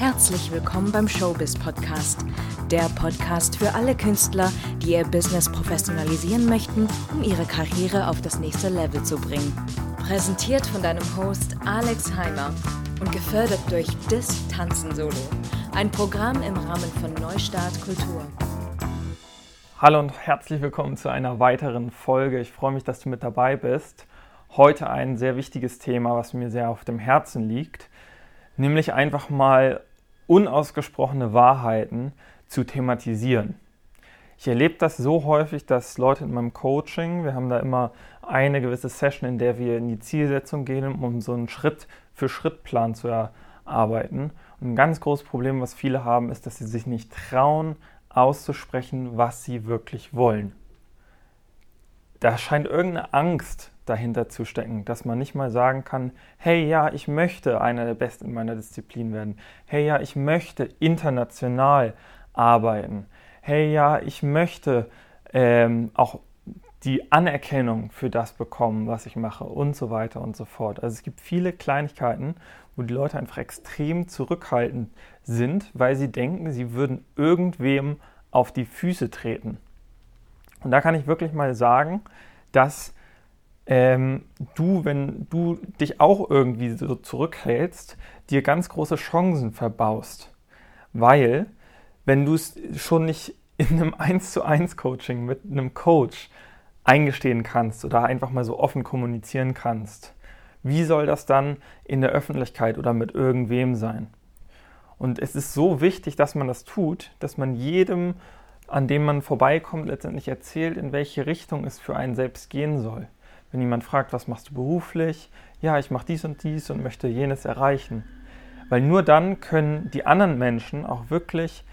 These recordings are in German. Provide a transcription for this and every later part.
Herzlich willkommen beim Showbiz Podcast, der Podcast für alle Künstler, die ihr Business professionalisieren möchten, um ihre Karriere auf das nächste Level zu bringen. Präsentiert von deinem Host Alex Heimer und gefördert durch Dis Tanzen Solo, ein Programm im Rahmen von Neustart Kultur. Hallo und herzlich willkommen zu einer weiteren Folge. Ich freue mich, dass du mit dabei bist. Heute ein sehr wichtiges Thema, was mir sehr auf dem Herzen liegt nämlich einfach mal unausgesprochene Wahrheiten zu thematisieren. Ich erlebe das so häufig, dass Leute in meinem Coaching, wir haben da immer eine gewisse Session, in der wir in die Zielsetzung gehen, um so einen Schritt-für-Schritt-Plan zu erarbeiten. Und ein ganz großes Problem, was viele haben, ist, dass sie sich nicht trauen, auszusprechen, was sie wirklich wollen. Da scheint irgendeine Angst dahinter zu stecken, dass man nicht mal sagen kann, hey ja, ich möchte einer der Besten in meiner Disziplin werden. Hey ja, ich möchte international arbeiten. Hey ja, ich möchte ähm, auch die Anerkennung für das bekommen, was ich mache und so weiter und so fort. Also es gibt viele Kleinigkeiten, wo die Leute einfach extrem zurückhaltend sind, weil sie denken, sie würden irgendwem auf die Füße treten. Und da kann ich wirklich mal sagen, dass ähm, du, wenn du dich auch irgendwie so zurückhältst, dir ganz große Chancen verbaust. Weil, wenn du es schon nicht in einem 1 zu 1 Coaching mit einem Coach eingestehen kannst oder einfach mal so offen kommunizieren kannst, wie soll das dann in der Öffentlichkeit oder mit irgendwem sein? Und es ist so wichtig, dass man das tut, dass man jedem, an dem man vorbeikommt, letztendlich erzählt, in welche Richtung es für einen selbst gehen soll. Wenn jemand fragt, was machst du beruflich? Ja, ich mache dies und dies und möchte jenes erreichen. Weil nur dann können die anderen Menschen auch wirklich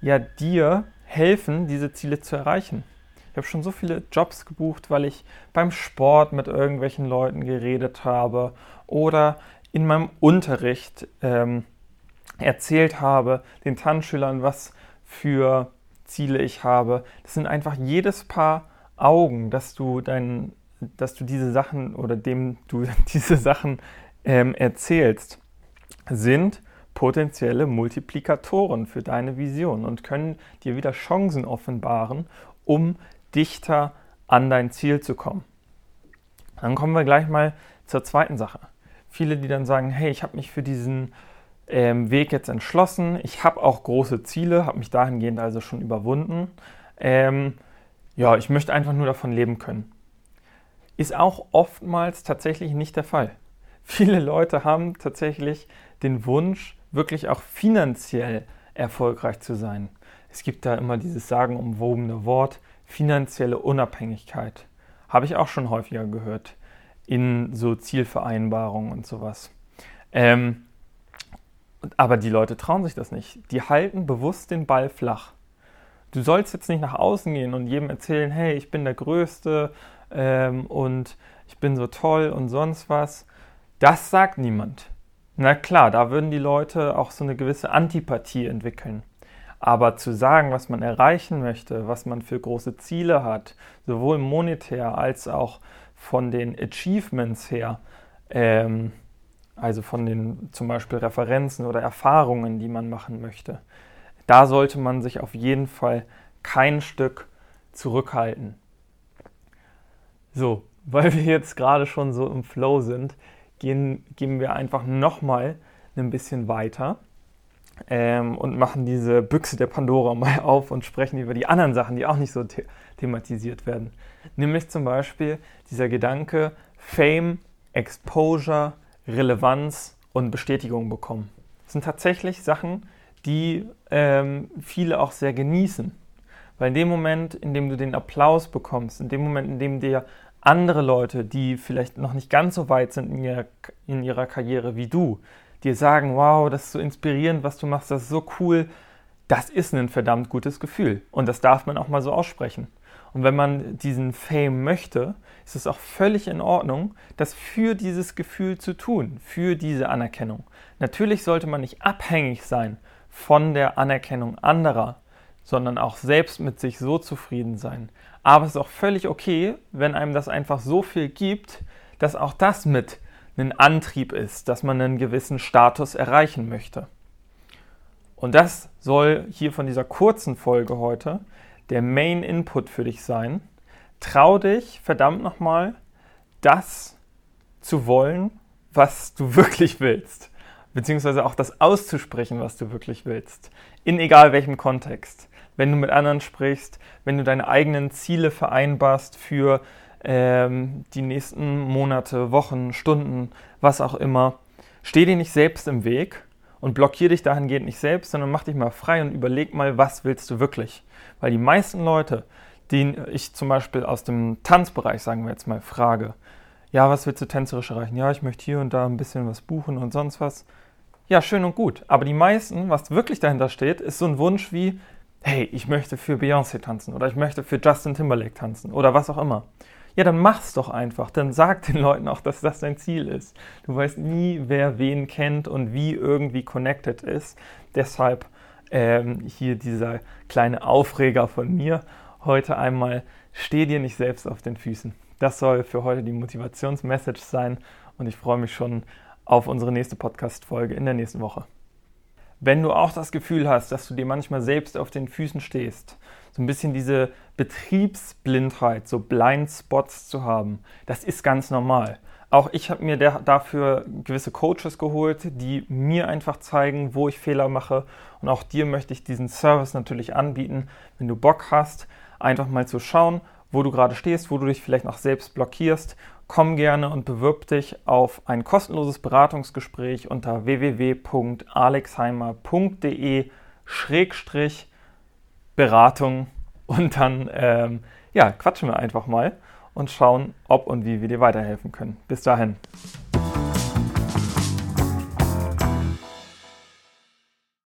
ja dir helfen, diese Ziele zu erreichen. Ich habe schon so viele Jobs gebucht, weil ich beim Sport mit irgendwelchen Leuten geredet habe oder in meinem Unterricht ähm, erzählt habe, den Tanzschülern, was für Ziele ich habe. Das sind einfach jedes Paar Augen, dass du deinen dass du diese Sachen oder dem du diese Sachen ähm, erzählst, sind potenzielle Multiplikatoren für deine Vision und können dir wieder Chancen offenbaren, um dichter an dein Ziel zu kommen. Dann kommen wir gleich mal zur zweiten Sache. Viele, die dann sagen, hey, ich habe mich für diesen ähm, Weg jetzt entschlossen, ich habe auch große Ziele, habe mich dahingehend also schon überwunden. Ähm, ja, ich möchte einfach nur davon leben können ist auch oftmals tatsächlich nicht der Fall. Viele Leute haben tatsächlich den Wunsch, wirklich auch finanziell erfolgreich zu sein. Es gibt da immer dieses sagenumwobene Wort finanzielle Unabhängigkeit. Habe ich auch schon häufiger gehört in so Zielvereinbarungen und sowas. Ähm, aber die Leute trauen sich das nicht. Die halten bewusst den Ball flach. Du sollst jetzt nicht nach außen gehen und jedem erzählen, hey, ich bin der Größte ähm, und ich bin so toll und sonst was. Das sagt niemand. Na klar, da würden die Leute auch so eine gewisse Antipathie entwickeln. Aber zu sagen, was man erreichen möchte, was man für große Ziele hat, sowohl monetär als auch von den Achievements her, ähm, also von den zum Beispiel Referenzen oder Erfahrungen, die man machen möchte, da sollte man sich auf jeden Fall kein Stück zurückhalten. So, weil wir jetzt gerade schon so im Flow sind, gehen, gehen wir einfach nochmal ein bisschen weiter ähm, und machen diese Büchse der Pandora mal auf und sprechen über die anderen Sachen, die auch nicht so the thematisiert werden. Nämlich zum Beispiel dieser Gedanke Fame, Exposure, Relevanz und Bestätigung bekommen. Das sind tatsächlich Sachen, die ähm, viele auch sehr genießen. Weil in dem Moment, in dem du den Applaus bekommst, in dem Moment, in dem dir andere Leute, die vielleicht noch nicht ganz so weit sind in ihrer, in ihrer Karriere wie du, dir sagen, wow, das ist so inspirierend, was du machst, das ist so cool, das ist ein verdammt gutes Gefühl. Und das darf man auch mal so aussprechen. Und wenn man diesen Fame möchte, ist es auch völlig in Ordnung, das für dieses Gefühl zu tun, für diese Anerkennung. Natürlich sollte man nicht abhängig sein von der Anerkennung anderer, sondern auch selbst mit sich so zufrieden sein. Aber es ist auch völlig okay, wenn einem das einfach so viel gibt, dass auch das mit ein Antrieb ist, dass man einen gewissen Status erreichen möchte. Und das soll hier von dieser kurzen Folge heute der Main Input für dich sein. Trau dich, verdammt nochmal, das zu wollen, was du wirklich willst. Beziehungsweise auch das auszusprechen, was du wirklich willst. In egal welchem Kontext. Wenn du mit anderen sprichst, wenn du deine eigenen Ziele vereinbarst für ähm, die nächsten Monate, Wochen, Stunden, was auch immer. Steh dir nicht selbst im Weg und blockier dich dahingehend nicht selbst, sondern mach dich mal frei und überleg mal, was willst du wirklich. Weil die meisten Leute, die ich zum Beispiel aus dem Tanzbereich, sagen wir jetzt mal, frage, ja, was willst du tänzerisch erreichen? Ja, ich möchte hier und da ein bisschen was buchen und sonst was. Ja, schön und gut. Aber die meisten, was wirklich dahinter steht, ist so ein Wunsch wie, hey, ich möchte für Beyoncé tanzen oder ich möchte für Justin Timberlake tanzen oder was auch immer. Ja, dann mach's doch einfach. Dann sag den Leuten auch, dass das dein Ziel ist. Du weißt nie, wer wen kennt und wie irgendwie connected ist. Deshalb ähm, hier dieser kleine Aufreger von mir heute einmal, steh dir nicht selbst auf den Füßen. Das soll für heute die Motivationsmessage sein und ich freue mich schon auf unsere nächste Podcast-Folge in der nächsten Woche. Wenn du auch das Gefühl hast, dass du dir manchmal selbst auf den Füßen stehst, so ein bisschen diese Betriebsblindheit, so Blindspots zu haben, das ist ganz normal. Auch ich habe mir dafür gewisse Coaches geholt, die mir einfach zeigen, wo ich Fehler mache. Und auch dir möchte ich diesen Service natürlich anbieten, wenn du Bock hast, einfach mal zu schauen, wo du gerade stehst, wo du dich vielleicht noch selbst blockierst komm gerne und bewirb dich auf ein kostenloses Beratungsgespräch unter www.alexheimer.de Beratung und dann ähm, ja, quatschen wir einfach mal und schauen, ob und wie wir dir weiterhelfen können. Bis dahin.